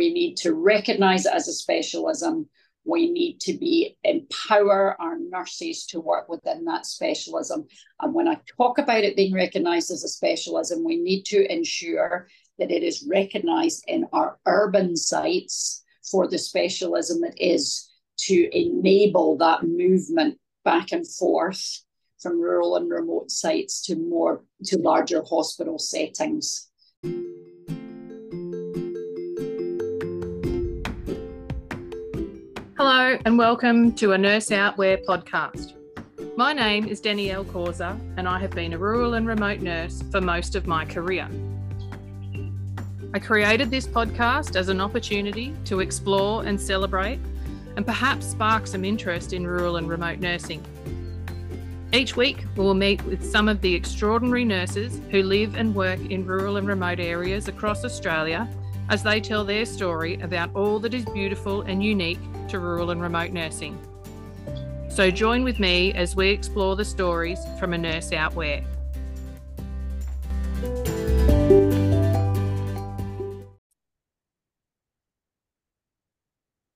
We need to recognize it as a specialism. We need to be empower our nurses to work within that specialism. And when I talk about it being recognized as a specialism, we need to ensure that it is recognized in our urban sites for the specialism it is to enable that movement back and forth from rural and remote sites to more to larger hospital settings. And welcome to a Nurse Out Where podcast. My name is Danielle Causa, and I have been a rural and remote nurse for most of my career. I created this podcast as an opportunity to explore and celebrate, and perhaps spark some interest in rural and remote nursing. Each week, we will meet with some of the extraordinary nurses who live and work in rural and remote areas across Australia as they tell their story about all that is beautiful and unique to rural and remote nursing. So join with me as we explore the stories from a nurse out where.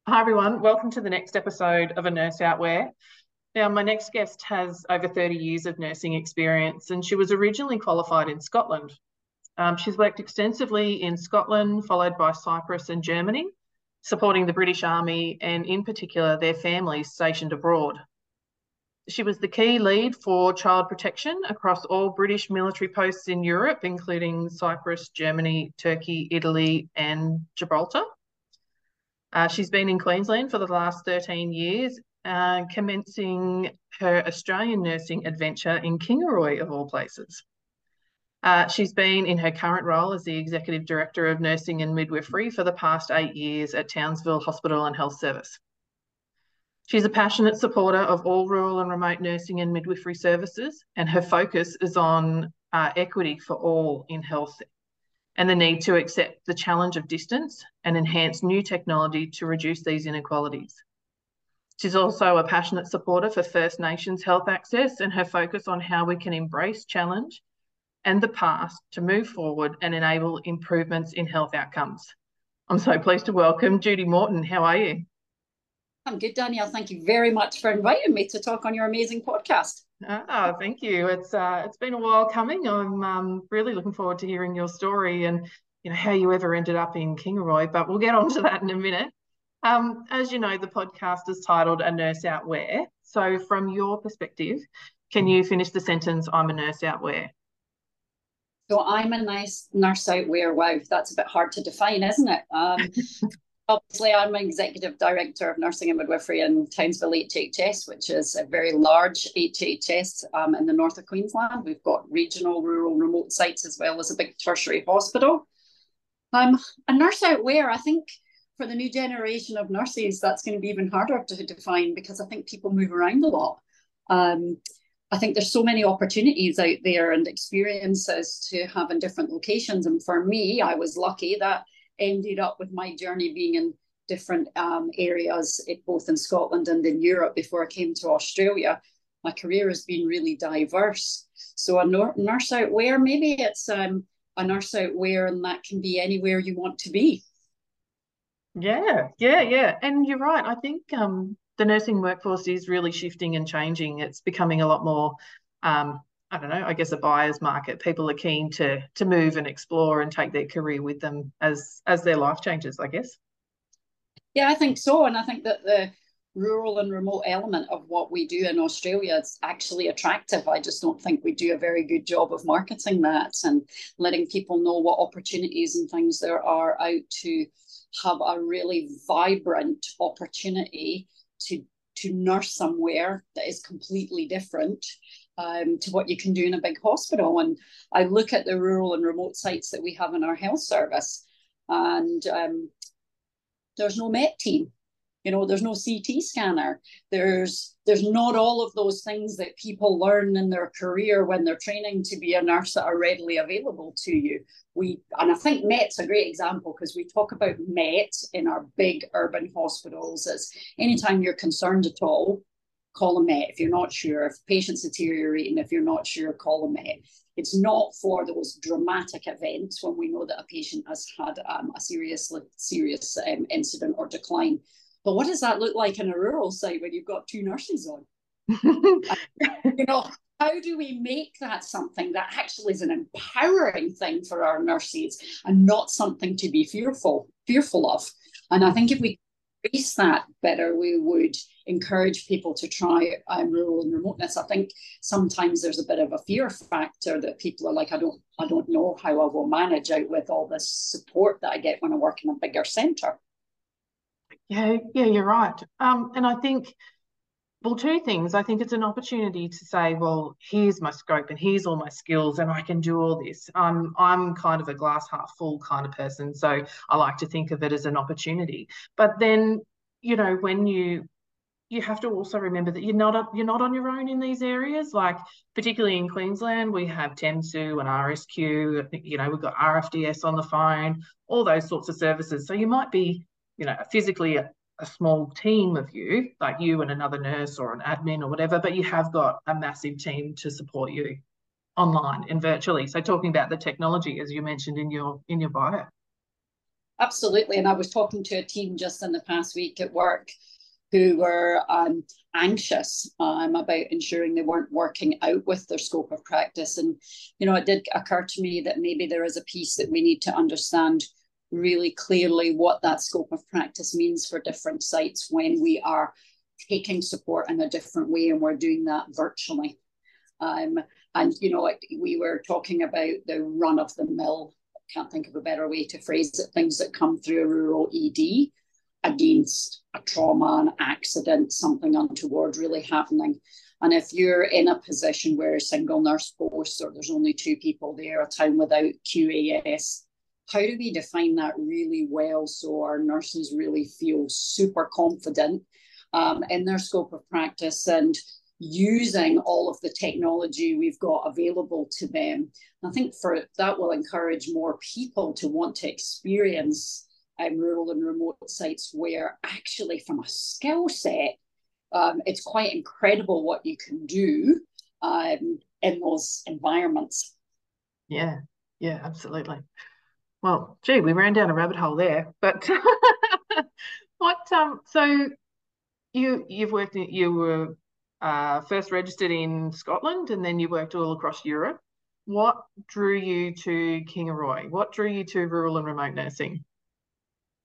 Hi, everyone. Welcome to the next episode of A Nurse Out Where. Now, my next guest has over 30 years of nursing experience, and she was originally qualified in Scotland. Um, she's worked extensively in Scotland, followed by Cyprus and Germany, supporting the British Army and, in particular, their families stationed abroad. She was the key lead for child protection across all British military posts in Europe, including Cyprus, Germany, Turkey, Italy, and Gibraltar. Uh, she's been in Queensland for the last 13 years uh, commencing her Australian nursing adventure in Kingaroy, of all places. Uh, she's been in her current role as the Executive Director of Nursing and Midwifery for the past eight years at Townsville Hospital and Health Service. She's a passionate supporter of all rural and remote nursing and midwifery services, and her focus is on uh, equity for all in health and the need to accept the challenge of distance and enhance new technology to reduce these inequalities. She's also a passionate supporter for First Nations health access and her focus on how we can embrace challenge and the past to move forward and enable improvements in health outcomes. I'm so pleased to welcome Judy Morton. How are you? I'm good, Danielle. Thank you very much for inviting me to talk on your amazing podcast. Ah, thank you. It's uh, it's been a while coming. I'm um, really looking forward to hearing your story and you know how you ever ended up in Kingaroy. But we'll get on to that in a minute. Um, as you know, the podcast is titled A Nurse Out Where. So, from your perspective, can you finish the sentence, I'm a nurse out where? So, I'm a nice nurse out where. Wow, that's a bit hard to define, isn't it? Um, obviously, I'm an executive director of nursing and midwifery in Townsville HHS, which is a very large HHS um, in the north of Queensland. We've got regional, rural, remote sites as well as a big tertiary hospital. I'm a nurse out where I think for the new generation of nurses, that's going to be even harder to define because I think people move around a lot. Um, I think there's so many opportunities out there and experiences to have in different locations. And for me, I was lucky that ended up with my journey being in different um, areas, both in Scotland and in Europe before I came to Australia. My career has been really diverse. So a nurse out where, maybe it's um, a nurse out where, and that can be anywhere you want to be. Yeah, yeah, yeah. And you're right. I think um, the nursing workforce is really shifting and changing. It's becoming a lot more, um, I don't know, I guess a buyer's market. People are keen to to move and explore and take their career with them as as their life changes, I guess. Yeah, I think so. And I think that the rural and remote element of what we do in Australia is actually attractive. I just don't think we do a very good job of marketing that and letting people know what opportunities and things there are out to have a really vibrant opportunity to to nurse somewhere that is completely different um, to what you can do in a big hospital. And I look at the rural and remote sites that we have in our health service, and um, there's no MET team you know there's no ct scanner there's there's not all of those things that people learn in their career when they're training to be a nurse that are readily available to you we and i think met's a great example because we talk about met in our big urban hospitals as anytime you're concerned at all call a met. If you're not sure, if patient's deteriorating, if you're not sure, call a met. It's not for those dramatic events when we know that a patient has had um, a seriously serious um, incident or decline. But what does that look like in a rural site when you've got two nurses on? you know, how do we make that something that actually is an empowering thing for our nurses and not something to be fearful fearful of? And I think if we increase that better, we would encourage people to try um, rural and remoteness. I think sometimes there's a bit of a fear factor that people are like, I don't, I don't know how I will manage out with all this support that I get when I work in a bigger centre. Yeah, yeah, you're right. Um, and I think well, two things. I think it's an opportunity to say, well, here's my scope and here's all my skills, and I can do all this. Um, I'm kind of a glass half full kind of person, so I like to think of it as an opportunity. But then, you know, when you you have to also remember that you're not you're not on your own in these areas. Like particularly in Queensland, we have TEMSU and RSQ. You know, we've got RFDS on the phone, all those sorts of services. So you might be, you know, physically a small team of you, like you and another nurse or an admin or whatever, but you have got a massive team to support you online and virtually. So talking about the technology, as you mentioned in your in your bio. Absolutely. And I was talking to a team just in the past week at work who were um, anxious um, about ensuring they weren't working out with their scope of practice. And, you know, it did occur to me that maybe there is a piece that we need to understand really clearly what that scope of practice means for different sites when we are taking support in a different way and we're doing that virtually. Um, and, you know, we were talking about the run of the mill, can't think of a better way to phrase it, things that come through a rural ED against a trauma, an accident, something untoward really happening. And if you're in a position where a single nurse post or there's only two people there, a town without QAS, how do we define that really well so our nurses really feel super confident um, in their scope of practice and using all of the technology we've got available to them. I think for that will encourage more people to want to experience um, rural and remote sites where actually from a skill set, um, it's quite incredible what you can do um, in those environments. Yeah, yeah, absolutely. Well, gee, we ran down a rabbit hole there. But what? Um, so you you've worked. In, you were uh, first registered in Scotland, and then you worked all across Europe. What drew you to Kingaroy? What drew you to rural and remote nursing?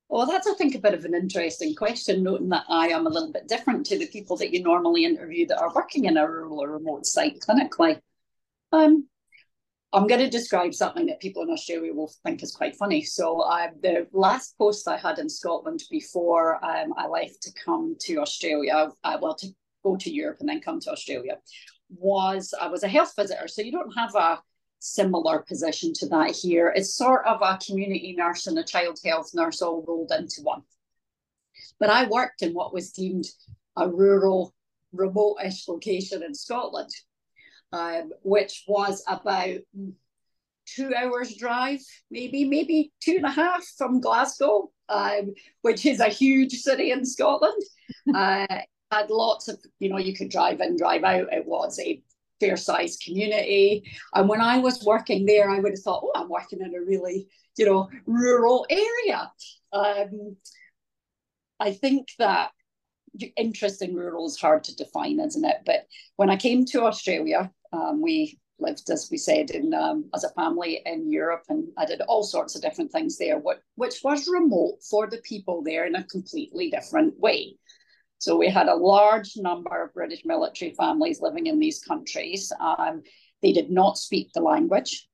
Well, that's, I think, a bit of an interesting question, noting that I am a little bit different to the people that you normally interview that are working in a rural or remote site clinically. Um, I'm going to describe something that people in Australia will think is quite funny. So, uh, the last post I had in Scotland before um, I left to come to Australia, uh, well, to go to Europe and then come to Australia, was I was a health visitor. So, you don't have a similar position to that here. It's sort of a community nurse and a child health nurse all rolled into one. But I worked in what was deemed a rural, remote-ish location in Scotland um, which was about two hours drive, maybe, maybe two and a half from Glasgow, um, which is a huge city in Scotland. uh, had lots of, you know, you could drive in, drive out. It was a fair sized community. And when I was working there, I would have thought, oh, I'm working in a really, you know, rural area. Um, I think that interest in rural is hard to define, isn't it? But when I came to Australia, um, we lived, as we said, in um, as a family in Europe, and I did all sorts of different things there, what, which was remote for the people there in a completely different way. So we had a large number of British military families living in these countries. Um, they did not speak the language.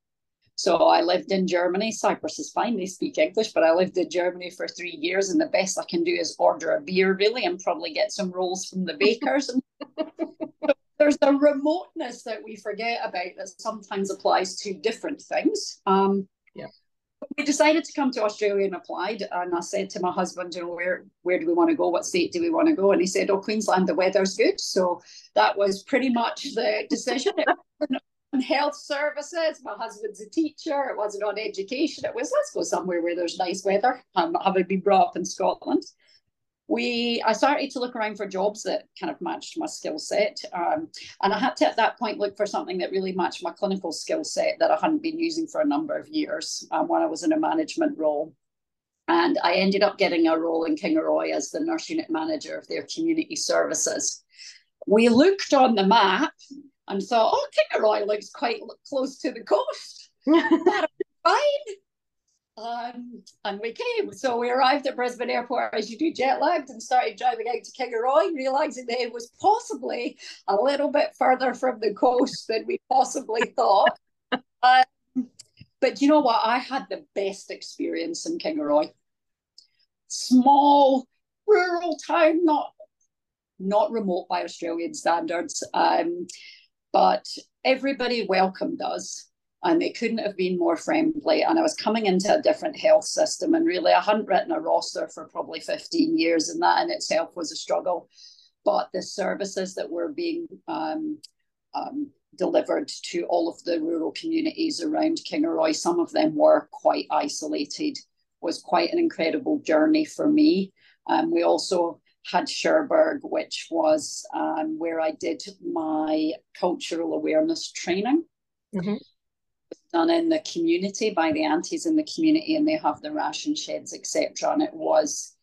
So I lived in Germany. Cyprus is fine, they speak English, but I lived in Germany for three years, and the best I can do is order a beer, really, and probably get some rolls from the bakers. and there's a remoteness that we forget about that sometimes applies to different things. Um, yeah. We decided to come to Australia and applied, and I said to my husband, you know, where where do we want to go? What state do we want to go? And he said, oh, Queensland, the weather's good. So that was pretty much the decision. on health services. My husband's a teacher. It wasn't on education. It was let's go somewhere where there's nice weather. Um, having been brought up in Scotland. We I started to look around for jobs that kind of matched my skill set. Um, and I had to at that point look for something that really matched my clinical skill set that I hadn't been using for a number of years um, when I was in a management role. And I ended up getting a role in Kingaroy as the nurse unit manager of their community services. We looked on the map and thought, oh, Kingaroy looks quite close to the coast. That'll be fine. Um, and we came. So we arrived at Brisbane Airport as you do jet lagged and started driving out to Kingaroy, realizing that it was possibly a little bit further from the coast than we possibly thought. um, but you know what? I had the best experience in Kingaroy. Small, rural town, not not remote by Australian standards, um, but everybody welcomed us and they couldn't have been more friendly. And I was coming into a different health system, and really, I hadn't written a roster for probably 15 years, and that in itself was a struggle. But the services that were being um, um, delivered to all of the rural communities around Kingaroy, some of them were quite isolated, was quite an incredible journey for me. Um, we also had Cherbourg, which was um, where I did my cultural awareness training. Mm-hmm done in the community by the aunties in the community and they have the ration sheds etc and it was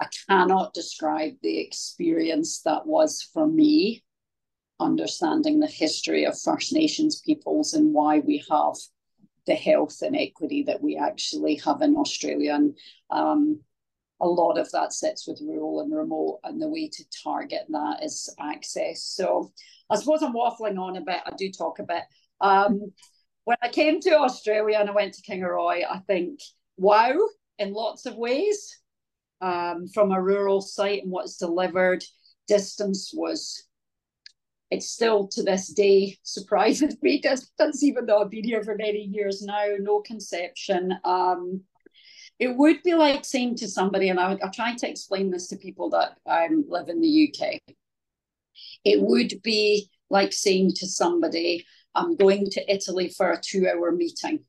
i cannot describe the experience that was for me understanding the history of first nations peoples and why we have the health and equity that we actually have in australia. And um, a lot of that sits with rural and remote and the way to target that is access. So i suppose i'm waffling on a bit. I do talk a bit. Um, when I came to Australia and I went to Kingaroy, I think, wow, in lots of ways. Um, from a rural site and what's delivered, distance was, it's still to this day surprises me, distance, even though I've been here for many years now, no conception. Um, it would be like saying to somebody, and I, I try to explain this to people that um, live in the UK, it would be like saying to somebody, I'm going to Italy for a two hour meeting.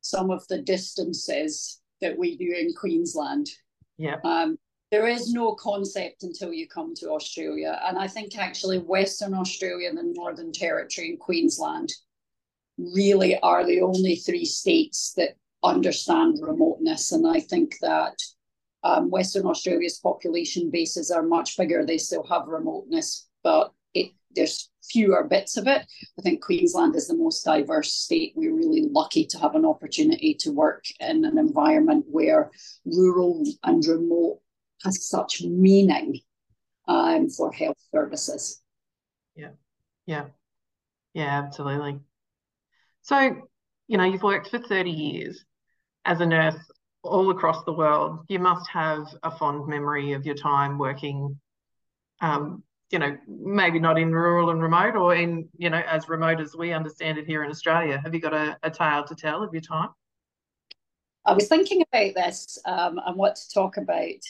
Some of the distances that we do in Queensland. Yeah. Um, there is no concept until you come to Australia. And I think actually Western Australia and the Northern Territory and Queensland really are the only three states that understand remoteness. And I think that um, Western Australia's population bases are much bigger. They still have remoteness, but there's fewer bits of it. I think Queensland is the most diverse state. We're really lucky to have an opportunity to work in an environment where rural and remote has such meaning um, for health services. Yeah, yeah, yeah, absolutely. So, you know, you've worked for 30 years as a nurse all across the world. You must have a fond memory of your time working um, you know, maybe not in rural and remote or in, you know, as remote as we understand it here in Australia. Have you got a, a tale to tell of your time? I was thinking about this um, and what to talk about.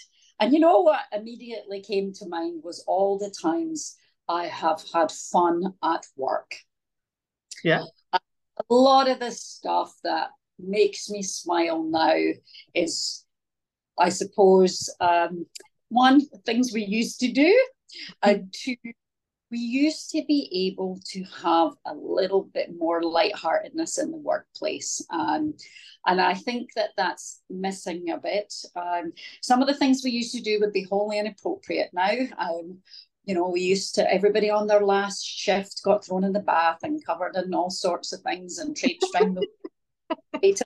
And you know what immediately came to mind was all the times I have had fun at work. Yeah. A lot of the stuff that makes me smile now is, I suppose, um, one, things we used to do and to we used to be able to have a little bit more lightheartedness in the workplace. Um, and I think that that's missing a bit. Um, some of the things we used to do would be wholly inappropriate now. Um, you know, we used to, everybody on their last shift got thrown in the bath and covered in all sorts of things and traipsed around the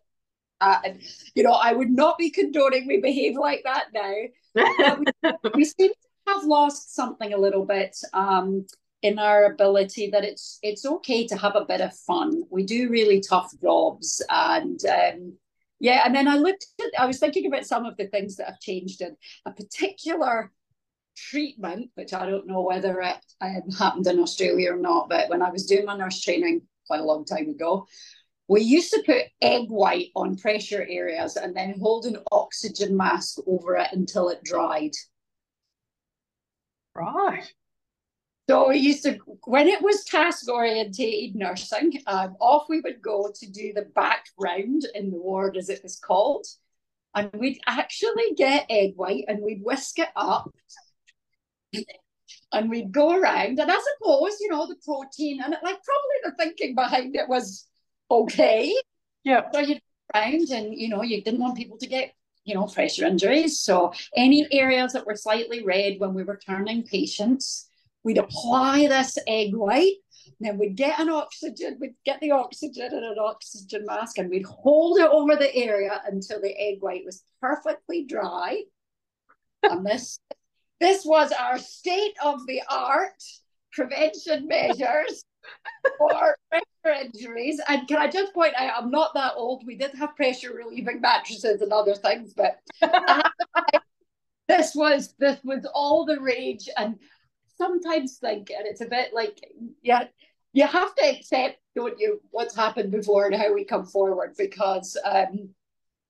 uh, and, you know, I would not be condoning we behave like that now. we, we seem to have lost something a little bit um, in our ability that it's it's okay to have a bit of fun. We do really tough jobs, and um, yeah. And then I looked at, I was thinking about some of the things that have changed in a particular treatment, which I don't know whether it um, happened in Australia or not. But when I was doing my nurse training quite a long time ago, we used to put egg white on pressure areas and then hold an oxygen mask over it until it dried. Right. So we used to, when it was task orientated nursing, um, off we would go to do the back round in the ward, as it was called. and we'd actually get egg white and we'd whisk it up and we'd go around and I suppose you know the protein and it, like probably the thinking behind it was okay yeah so you'd go around and you know you didn't want people to get you know pressure injuries. So any areas that were slightly red when we were turning patients we'd apply this egg white. Then we'd get an oxygen, we'd get the oxygen in an oxygen mask and we'd hold it over the area until the egg white was perfectly dry. and this this was our state of the art prevention measures for pressure injuries. And can I just point out, I'm not that old. We did have pressure relieving mattresses and other things, but this was this was all the rage. And sometimes think, and it's a bit like, yeah, you have to accept, don't you, what's happened before and how we come forward because um,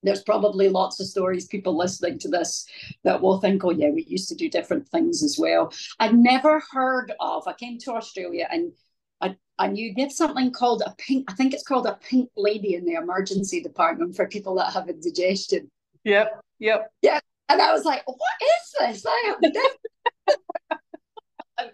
there's probably lots of stories people listening to this that will think, oh yeah, we used to do different things as well. I'd never heard of. I came to Australia and I, and you get something called a pink. I think it's called a pink lady in the emergency department for people that have indigestion. Yep. Yep. Yeah. And I was like, what is this? I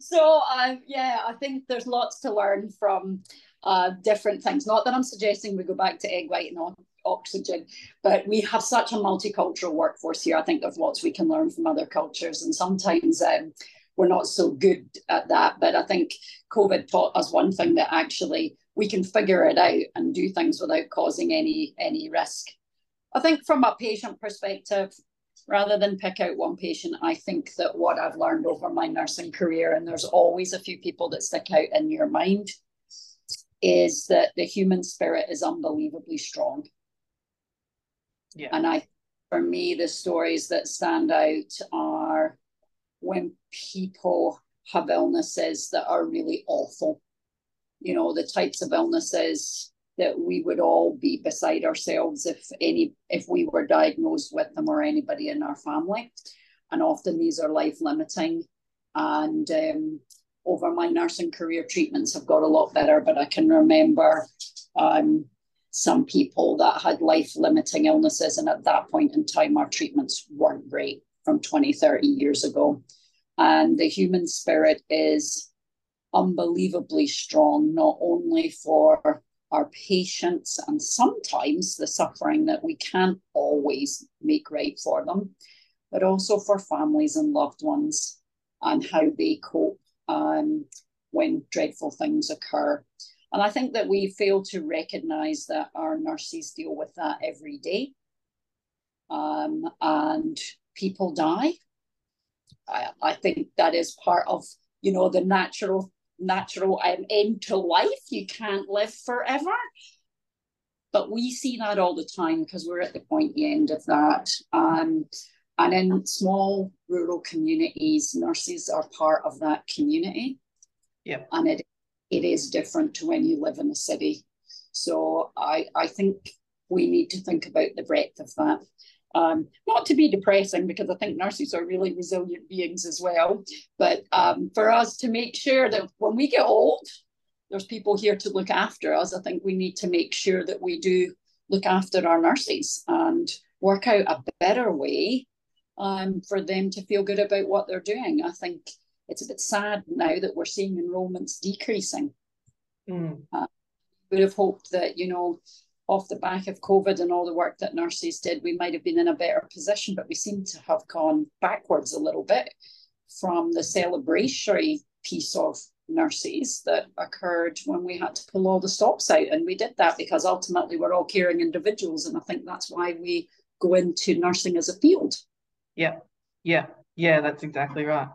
so um, yeah, I think there's lots to learn from uh, different things. Not that I'm suggesting we go back to egg white and oxygen, but we have such a multicultural workforce here. I think there's lots we can learn from other cultures, and sometimes um, we're not so good at that. But I think COVID taught us one thing that actually we can figure it out and do things without causing any any risk. I think from a patient perspective, rather than pick out one patient, I think that what I've learned over my nursing career, and there's always a few people that stick out in your mind, is that the human spirit is unbelievably strong. Yeah. And I, for me, the stories that stand out are when people have illnesses that are really awful. You know, the types of illnesses that we would all be beside ourselves if any if we were diagnosed with them or anybody in our family. And often these are life limiting. And um, over my nursing career treatments have got a lot better but i can remember um, some people that had life limiting illnesses. And at that point in time our treatments weren't great from 20 30 years ago and the human spirit is unbelievably strong not only for our patients and sometimes the suffering that we can't always make right for them, but also for families and loved ones and how they cope um, when dreadful things occur. And I think that we fail to recognize that our nurses deal with that every day. Um, and people die. I, I think that is part of, you know, the natural natural um, end to life. You can't live forever. But we see that all the time because we're at the pointy end of that. Um, and in small rural communities, nurses are part of that community. Yeah. And it it is different to when you live in a city. So I I think we need to think about the breadth of that. Um, not to be depressing because I think nurses are really resilient beings as well, but um, for us to make sure that when we get old, there's people here to look after us. I think we need to make sure that we do look after our nurses and work out a better way um, for them to feel good about what they're doing. I think it's a bit sad now that we're seeing enrollments decreasing. Mm. Uh, would have hoped that you know off the back of COVID and all the work that nurses did, we might have been in a better position, but we seem to have gone backwards a little bit from the celebratory piece of nurses that occurred when we had to pull all the stops out. And we did that because ultimately we're all caring individuals. And I think that's why we go into nursing as a field. Yeah, yeah, yeah, that's exactly right.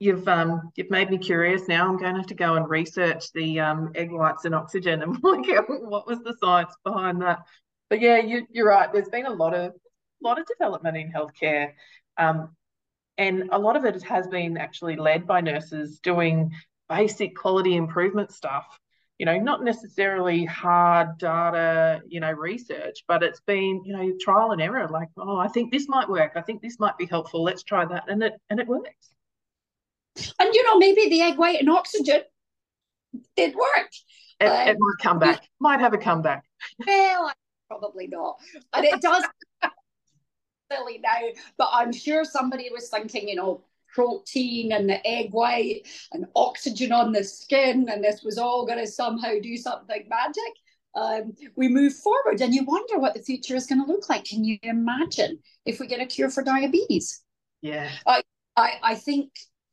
You've um you've made me curious now. I'm going to have to go and research the um, egg whites and oxygen and what was the science behind that. But yeah, you, you're right. There's been a lot of lot of development in healthcare, um, and a lot of it has been actually led by nurses doing basic quality improvement stuff. You know, not necessarily hard data, you know, research, but it's been, you know, trial and error. Like, oh, I think this might work. I think this might be helpful. Let's try that, and it and it works. And you know, maybe the egg white and oxygen did work. It, um, it might come back. Might have a comeback. Well, probably not. And it does silly now, but I'm sure somebody was thinking, you know, protein and the egg white and oxygen on the skin, and this was all going to somehow do something magic. Um, we move forward, and you wonder what the future is going to look like. Can you imagine if we get a cure for diabetes? Yeah, I, I, I think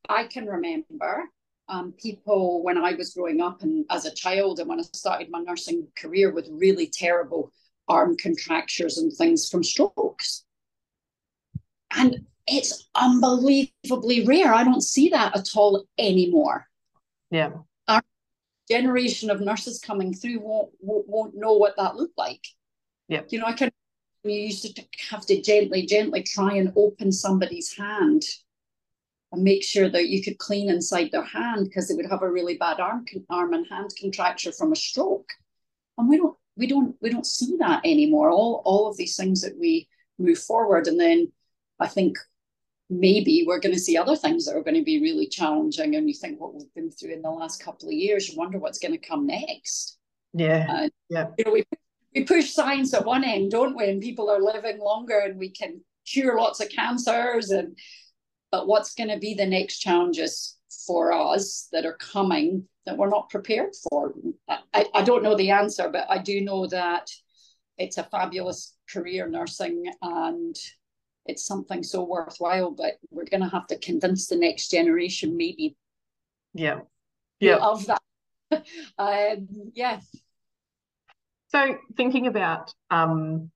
I can remember um, people when I was growing up and as a child, and when I started my nursing career with really terrible arm contractures and things from strokes. And it's unbelievably rare. I don't see that at all anymore. Yeah. Our generation of nurses coming through won't, won't, won't know what that looked like. Yeah. You know, I can, you used to have to gently, gently try and open somebody's hand and make sure that you could clean inside their hand because they would have a really bad arm, arm and hand contracture from a stroke. And we don't, we don't, we don't see that anymore. All, all of these things that we move forward. And then I think maybe we're going to see other things that are going to be really challenging. And you think what we've been through in the last couple of years, you wonder what's going to come next. Yeah. Uh, yeah. You know, we, we push science at one end, don't we? And people are living longer and we can cure lots of cancers. And but what's going to be the next challenges for us that are coming that we're not prepared for? I, I don't know the answer, but I do know that it's a fabulous career nursing and it's something so worthwhile, but we're going to have to convince the next generation, maybe. Yeah. Yeah. Of that. um, yeah. So thinking about, um,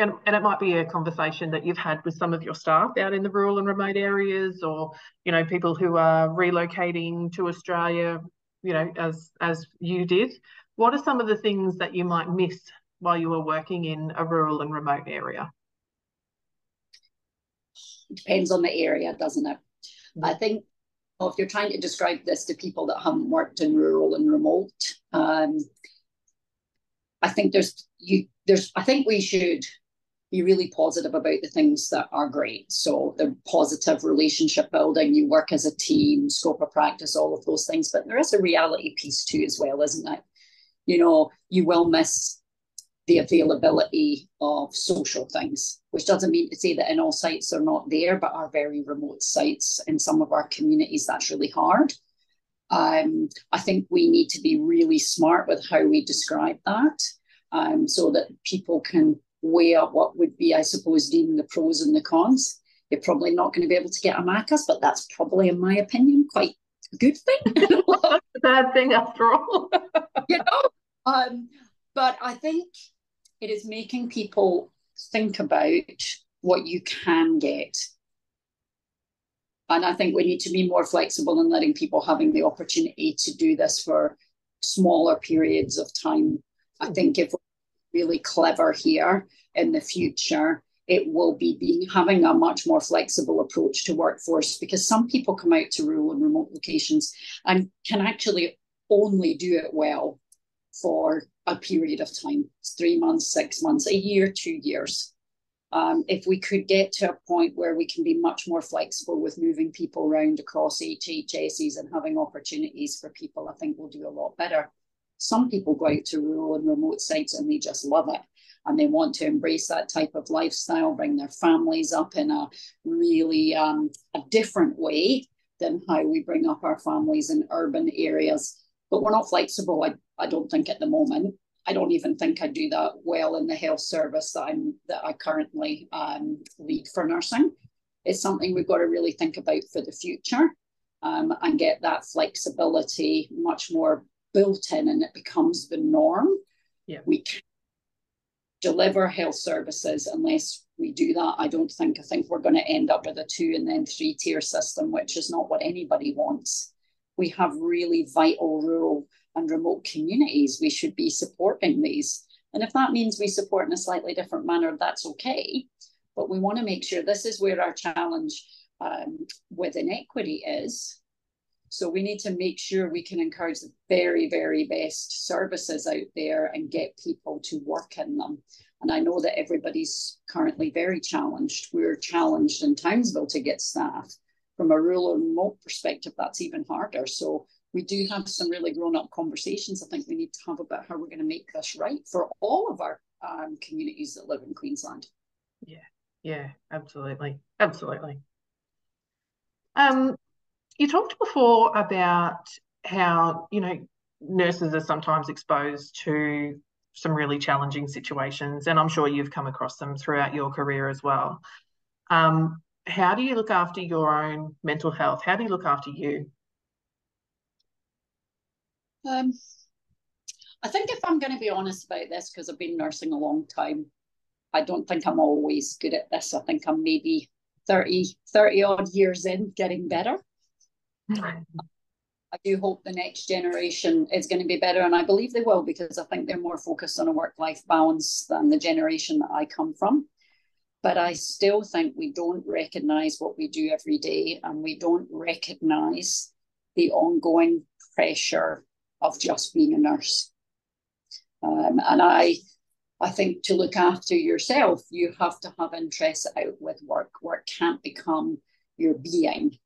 and, and it might be a conversation that you've had with some of your staff out in the rural and remote areas, or you know people who are relocating to Australia, you know, as as you did. What are some of the things that you might miss while you were working in a rural and remote area? It depends on the area, doesn't it? Mm-hmm. I think well, if you're trying to describe this to people that haven't worked in rural and remote, um, I think there's you there's I think we should be really positive about the things that are great. So the positive relationship building, you work as a team, scope of practice, all of those things. But there is a reality piece too, as well, isn't it? You know, you will miss the availability of social things, which doesn't mean to say that in all sites are not there, but are very remote sites in some of our communities, that's really hard. Um, I think we need to be really smart with how we describe that um, so that people can weigh up what would be, I suppose, deeming the pros and the cons. You're probably not going to be able to get a Macca's, but that's probably, in my opinion, quite a good thing. a bad thing after all. you know, um, but I think it is making people think about what you can get. And I think we need to be more flexible in letting people having the opportunity to do this for smaller periods of time. I hmm. think if we're really clever here in the future, it will be being having a much more flexible approach to workforce because some people come out to rural and remote locations and can actually only do it well for a period of time three months, six months, a year, two years. Um, if we could get to a point where we can be much more flexible with moving people around across HHSs and having opportunities for people, I think we'll do a lot better. Some people go out to rural and remote sites and they just love it and they want to embrace that type of lifestyle, bring their families up in a really um, a different way than how we bring up our families in urban areas. But we're not flexible. I I don't think at the moment. I don't even think I do that well in the health service that I'm that I currently um, lead for nursing. It's something we've got to really think about for the future um, and get that flexibility much more built in, and it becomes the norm. Yeah. We can deliver health services unless we do that. I don't think. I think we're going to end up with a two and then three tier system, which is not what anybody wants. We have really vital rural and remote communities, we should be supporting these. And if that means we support in a slightly different manner, that's okay. But we want to make sure this is where our challenge um, with inequity is. So we need to make sure we can encourage the very, very best services out there and get people to work in them. And I know that everybody's currently very challenged. We're challenged in Townsville to get staff. From a rural and remote perspective, that's even harder. So we do have some really grown up conversations I think we need to have about how we're going to make this right for all of our um, communities that live in Queensland. Yeah, Yeah, absolutely. Absolutely. Um, you talked before about how, you know, nurses are sometimes exposed to some really challenging situations, and I'm sure you've come across them throughout your career as well. Um, how do you look after your own mental health? How do you look after you? Um, I think if I'm going to be honest about this, because I've been nursing a long time, I don't think I'm always good at this. I think I'm maybe 30, 30 odd years in getting better. I do hope the next generation is going to be better, and I believe they will because I think they're more focused on a work life balance than the generation that I come from. But I still think we don't recognize what we do every day, and we don't recognize the ongoing pressure of just being a nurse. Um, and I, I think to look after yourself, you have to have interests out with work. Work can't become your being.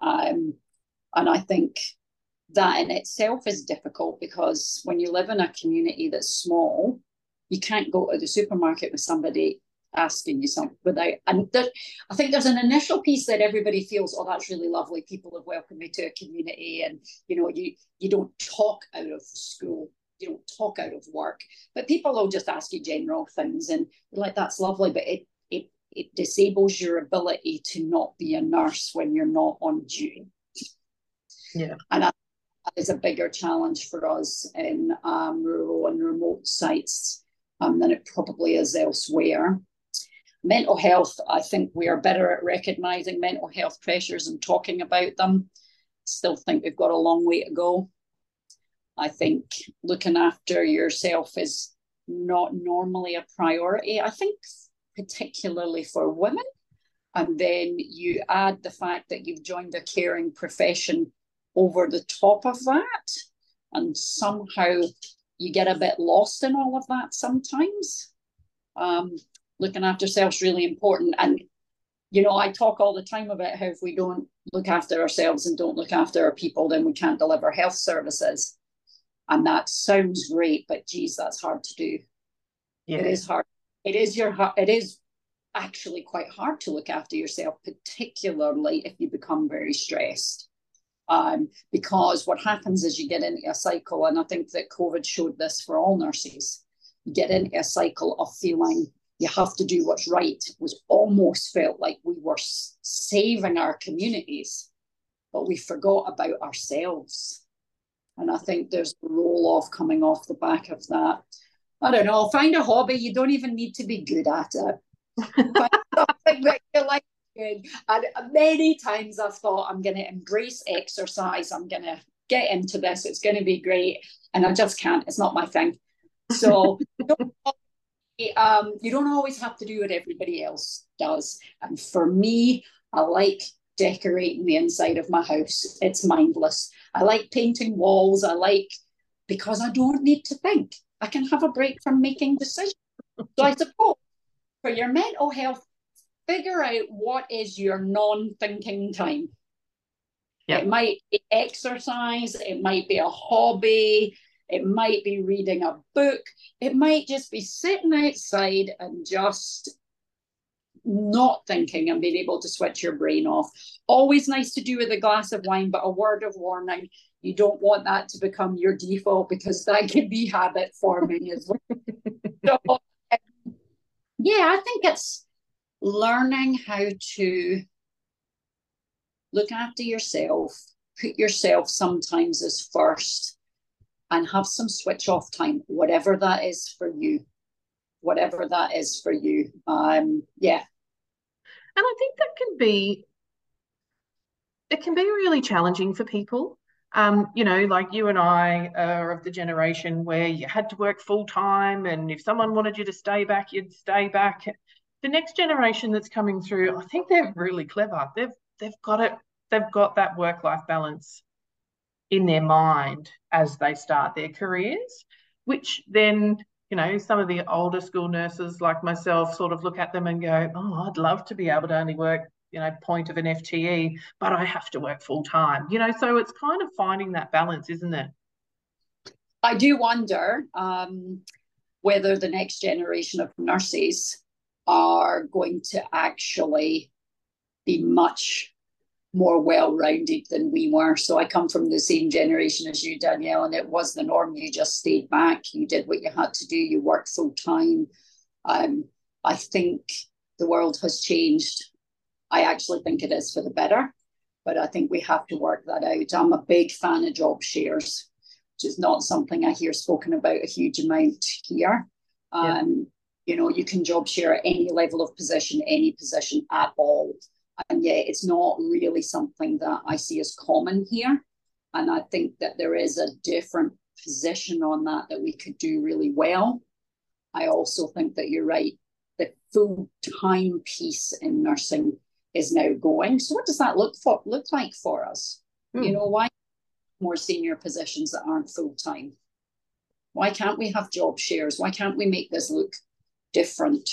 Um, and I think that in itself is difficult because when you live in a community that's small, you can't go to the supermarket with somebody asking you something without and there, I think there's an initial piece that everybody feels, oh, that's really lovely. People have welcomed me to a community and you know, you you don't talk out of school, you don't talk out of work. But people will just ask you general things and like that's lovely, but it it it disables your ability to not be a nurse when you're not on duty. Yeah. And I is a bigger challenge for us in um, rural and remote sites um, than it probably is elsewhere. Mental health, I think we are better at recognizing mental health pressures and talking about them. Still think we've got a long way to go. I think looking after yourself is not normally a priority. I think, particularly for women. And then you add the fact that you've joined a caring profession over the top of that. And somehow you get a bit lost in all of that sometimes. Um, looking after is really important. And, you know, I talk all the time about how if we don't look after ourselves and don't look after our people, then we can't deliver health services. And that sounds great, but geez, that's hard to do. Yeah. It is hard. It is your it is actually quite hard to look after yourself, particularly if you become very stressed. Um, because what happens is you get into a cycle, and I think that COVID showed this for all nurses. You get into a cycle of feeling you have to do what's right. It was almost felt like we were saving our communities, but we forgot about ourselves. And I think there's a roll off coming off the back of that. I don't know, find a hobby. You don't even need to be good at it. find something that you like good. And many times I've thought, I'm going to embrace exercise. I'm going to get into this. It's going to be great. And I just can't. It's not my thing. So um, you don't always have to do what everybody else does. And for me, I like decorating the inside of my house. It's mindless. I like painting walls. I like because I don't need to think. I can have a break from making decisions. So I suppose for your mental health, figure out what is your non-thinking time. It might be exercise, it might be a hobby, it might be reading a book, it might just be sitting outside and just not thinking and being able to switch your brain off. Always nice to do with a glass of wine, but a word of warning you don't want that to become your default because that can be habit forming as well. so, um, yeah, I think it's learning how to look after yourself, put yourself sometimes as first, and have some switch off time, whatever that is for you. Whatever that is for you. Um, yeah. And I think that can be it can be really challenging for people. Um, you know, like you and I are of the generation where you had to work full time, and if someone wanted you to stay back, you'd stay back the next generation that's coming through, I think they're really clever. They've they've got it. They've got that work life balance in their mind as they start their careers, which then you know some of the older school nurses like myself sort of look at them and go, oh, I'd love to be able to only work you know point of an FTE, but I have to work full time. You know, so it's kind of finding that balance, isn't it? I do wonder um, whether the next generation of nurses are going to actually be much more well-rounded than we were. So I come from the same generation as you, Danielle, and it was the norm. You just stayed back, you did what you had to do, you worked full time. Um, I think the world has changed. I actually think it is for the better, but I think we have to work that out. I'm a big fan of job shares, which is not something I hear spoken about a huge amount here. Um, You know, you can job share at any level of position, any position at all and yet it's not really something that I see as common here. And I think that there is a different position on that that we could do really well. I also think that you're right. The full time piece in nursing is now going. So what does that look for look like for us? Mm. You know, why more senior positions that aren't full time? Why can't we have job shares? Why can't we make this look different?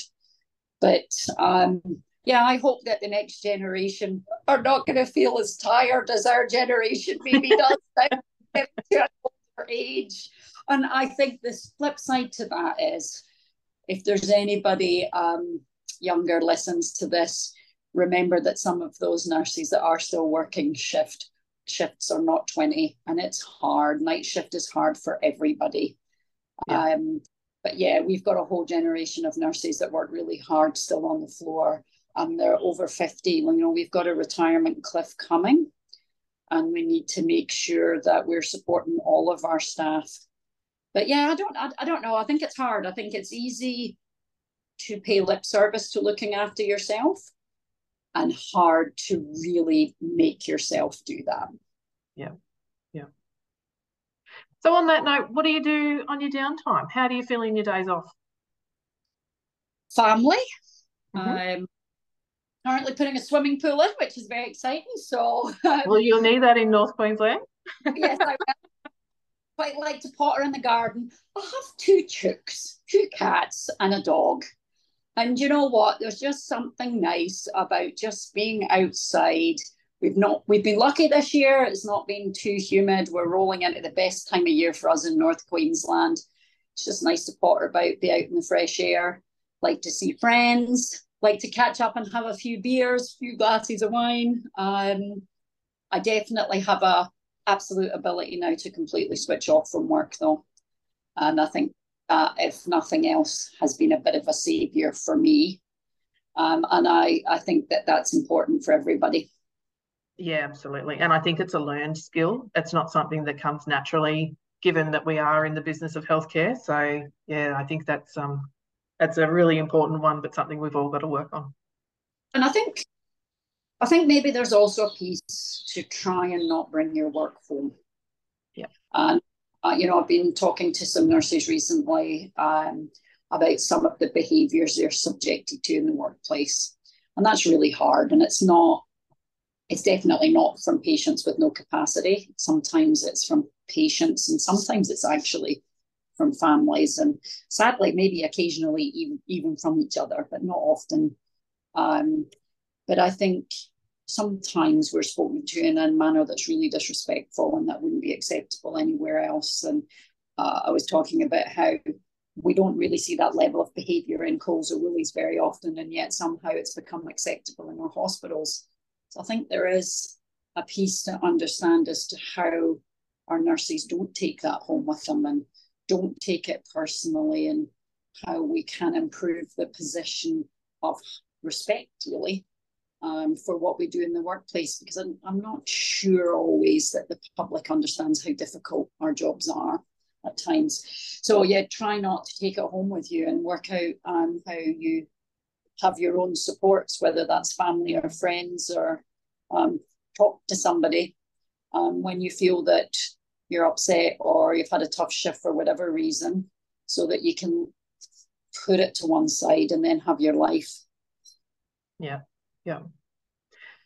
But um, yeah, I hope that the next generation are not going to feel as tired as our generation maybe does at an older age. And I think the flip side to that is if there's anybody um, younger listens to this, remember that some of those nurses that are still working shift shifts are not 20 and it's hard. Night shift is hard for everybody. Yeah. Um, but yeah, we've got a whole generation of nurses that work really hard still on the floor and they're over 50, Well, you know, we've got a retirement cliff coming and we need to make sure that we're supporting all of our staff. But yeah, I don't, I, I don't know. I think it's hard. I think it's easy to pay lip service to looking after yourself and hard to really make yourself do that. Yeah. So on that note, what do you do on your downtime? How do you feel in your days off? Family. Mm-hmm. Um, currently putting a swimming pool in, which is very exciting. So, um, well, you'll need that in North Queensland. yes, I quite like to potter in the garden. I have two chooks, two cats, and a dog. And you know what? There's just something nice about just being outside. We've not we've been lucky this year. It's not been too humid. We're rolling into the best time of year for us in North Queensland. It's just nice to potter about, be out in the fresh air, like to see friends, like to catch up and have a few beers, a few glasses of wine. Um, I definitely have a absolute ability now to completely switch off from work though. And I think that if nothing else has been a bit of a savior for me. Um, and I, I think that that's important for everybody. Yeah, absolutely. And I think it's a learned skill. It's not something that comes naturally given that we are in the business of healthcare. So yeah, I think that's um that's a really important one, but something we've all got to work on. And I think, I think maybe there's also a piece to try and not bring your work home. Yeah. And uh, you know, I've been talking to some nurses recently um, about some of the behaviours they're subjected to in the workplace, and that's really hard. And it's not, it's definitely not from patients with no capacity. Sometimes it's from patients, and sometimes it's actually from families and sadly maybe occasionally even even from each other but not often um, but i think sometimes we're spoken to in a manner that's really disrespectful and that wouldn't be acceptable anywhere else and uh, i was talking about how we don't really see that level of behavior in Coles or Woolies very often, and yet somehow it's become acceptable in our hospitals. So I think there is a piece to understand as to how our nurses don't take that home with them and don't take it personally and how we can improve the position of respect, really, um, for what we do in the workplace. Because I'm, I'm not sure always that the public understands how difficult our jobs are at times. So, yeah, try not to take it home with you and work out um, how you have your own supports, whether that's family or friends, or um, talk to somebody um, when you feel that you're upset or you've had a tough shift for whatever reason, so that you can put it to one side and then have your life. Yeah, yeah.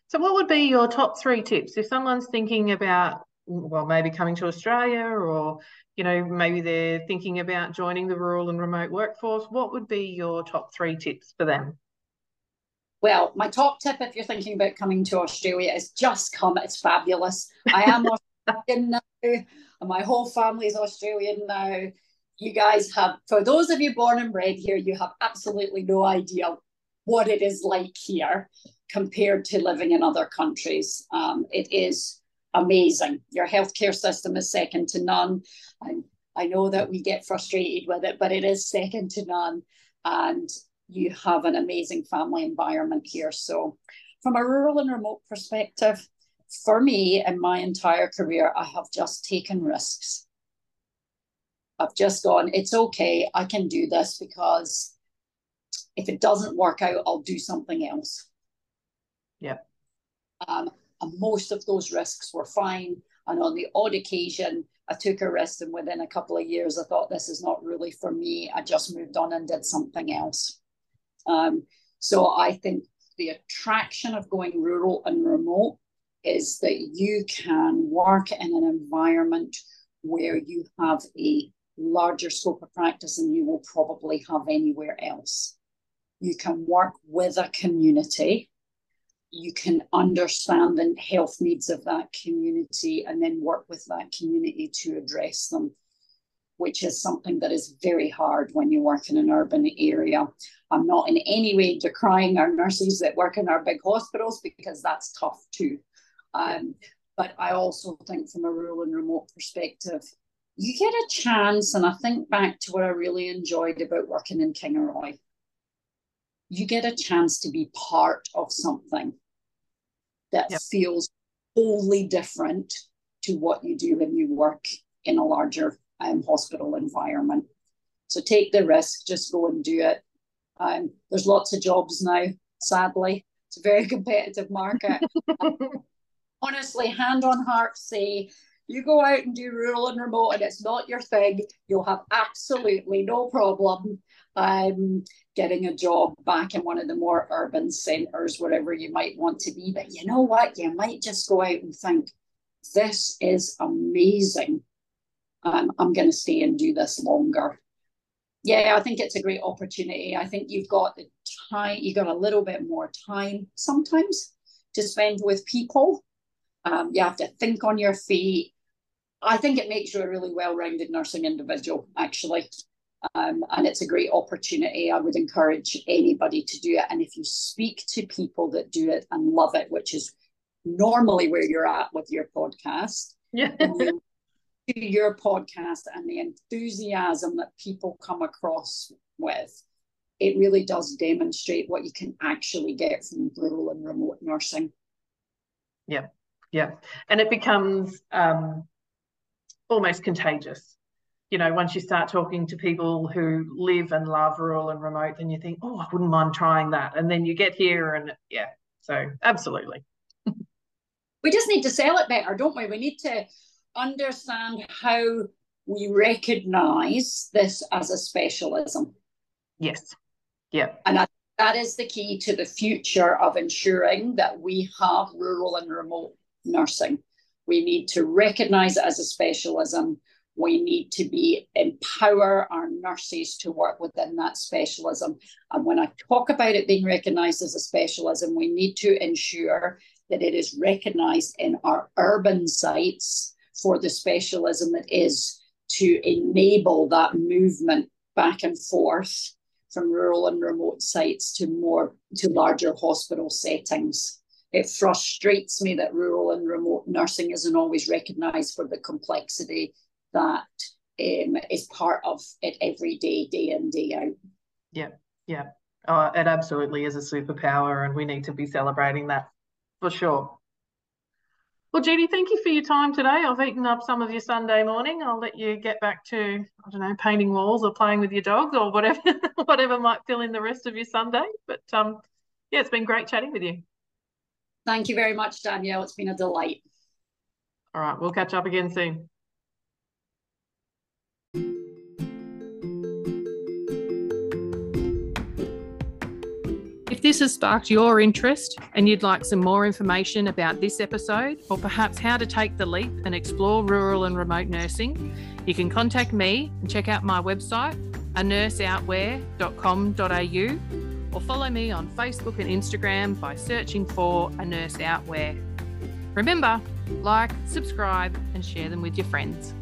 So, what would be your top three tips if someone's thinking about, well, maybe coming to Australia or, you know, maybe they're thinking about joining the rural and remote workforce? What would be your top three tips for them? Well, my top tip if you're thinking about coming to Australia is just come. It's fabulous. I am Australian now, and my whole family is Australian now. You guys have, for those of you born and bred here, you have absolutely no idea what it is like here compared to living in other countries. Um, it is amazing. Your healthcare system is second to none. I, I know that we get frustrated with it, but it is second to none. And you have an amazing family environment here. So, from a rural and remote perspective, for me in my entire career, I have just taken risks. I've just gone, it's okay, I can do this because if it doesn't work out, I'll do something else. Yeah. Um, and most of those risks were fine. And on the odd occasion, I took a risk, and within a couple of years, I thought this is not really for me. I just moved on and did something else. Um, so I think the attraction of going rural and remote is that you can work in an environment where you have a larger scope of practice than you will probably have anywhere else. You can work with a community. You can understand the health needs of that community and then work with that community to address them, which is something that is very hard when you work in an urban area. I'm not in any way decrying our nurses that work in our big hospitals because that's tough too. Um, but I also think from a rural and remote perspective, you get a chance, and I think back to what I really enjoyed about working in Kingaroy. You get a chance to be part of something that yep. feels wholly different to what you do when you work in a larger um, hospital environment. So take the risk, just go and do it. Um, there's lots of jobs now, sadly. It's a very competitive market. honestly, hand on heart, say you go out and do rural and remote and it's not your thing, you'll have absolutely no problem um, getting a job back in one of the more urban centres, wherever you might want to be. But you know what? You might just go out and think, this is amazing. Um, I'm going to stay and do this longer. Yeah, I think it's a great opportunity. I think you've got the time, you've got a little bit more time sometimes to spend with people um, you have to think on your feet. I think it makes you a really well-rounded nursing individual, actually. Um, and it's a great opportunity. I would encourage anybody to do it. And if you speak to people that do it and love it, which is normally where you're at with your podcast, yeah. Your podcast and the enthusiasm that people come across with, it really does demonstrate what you can actually get from rural and remote nursing. Yeah, yeah. And it becomes um, almost contagious. You know once you start talking to people who live and love rural and remote then you think oh i wouldn't mind trying that. And then you get here and yeah so absolutely. We just need to sell it better don't we? We need to understand how we recognize this as a specialism yes yeah and I, that is the key to the future of ensuring that we have rural and remote nursing. We need to recognize it as a specialism. We need to be empower our nurses to work within that specialism. And when I talk about it being recognized as a specialism, we need to ensure that it is recognized in our urban sites for the specialism it is to enable that movement back and forth from rural and remote sites to more to larger hospital settings it frustrates me that rural and remote nursing isn't always recognised for the complexity that um, is part of it every day, day in, day out. Yeah, yeah. Oh, it absolutely is a superpower, and we need to be celebrating that for sure. Well, Judy, thank you for your time today. I've eaten up some of your Sunday morning. I'll let you get back to, I don't know, painting walls or playing with your dogs or whatever, whatever might fill in the rest of your Sunday. But um, yeah, it's been great chatting with you. Thank you very much, Danielle. It's been a delight. All right, we'll catch up again soon. This has sparked your interest and you'd like some more information about this episode, or perhaps how to take the leap and explore rural and remote nursing, you can contact me and check out my website, anurseoutwhere.com.au or follow me on Facebook and Instagram by searching for A Nurse Out Where. Remember, like, subscribe, and share them with your friends.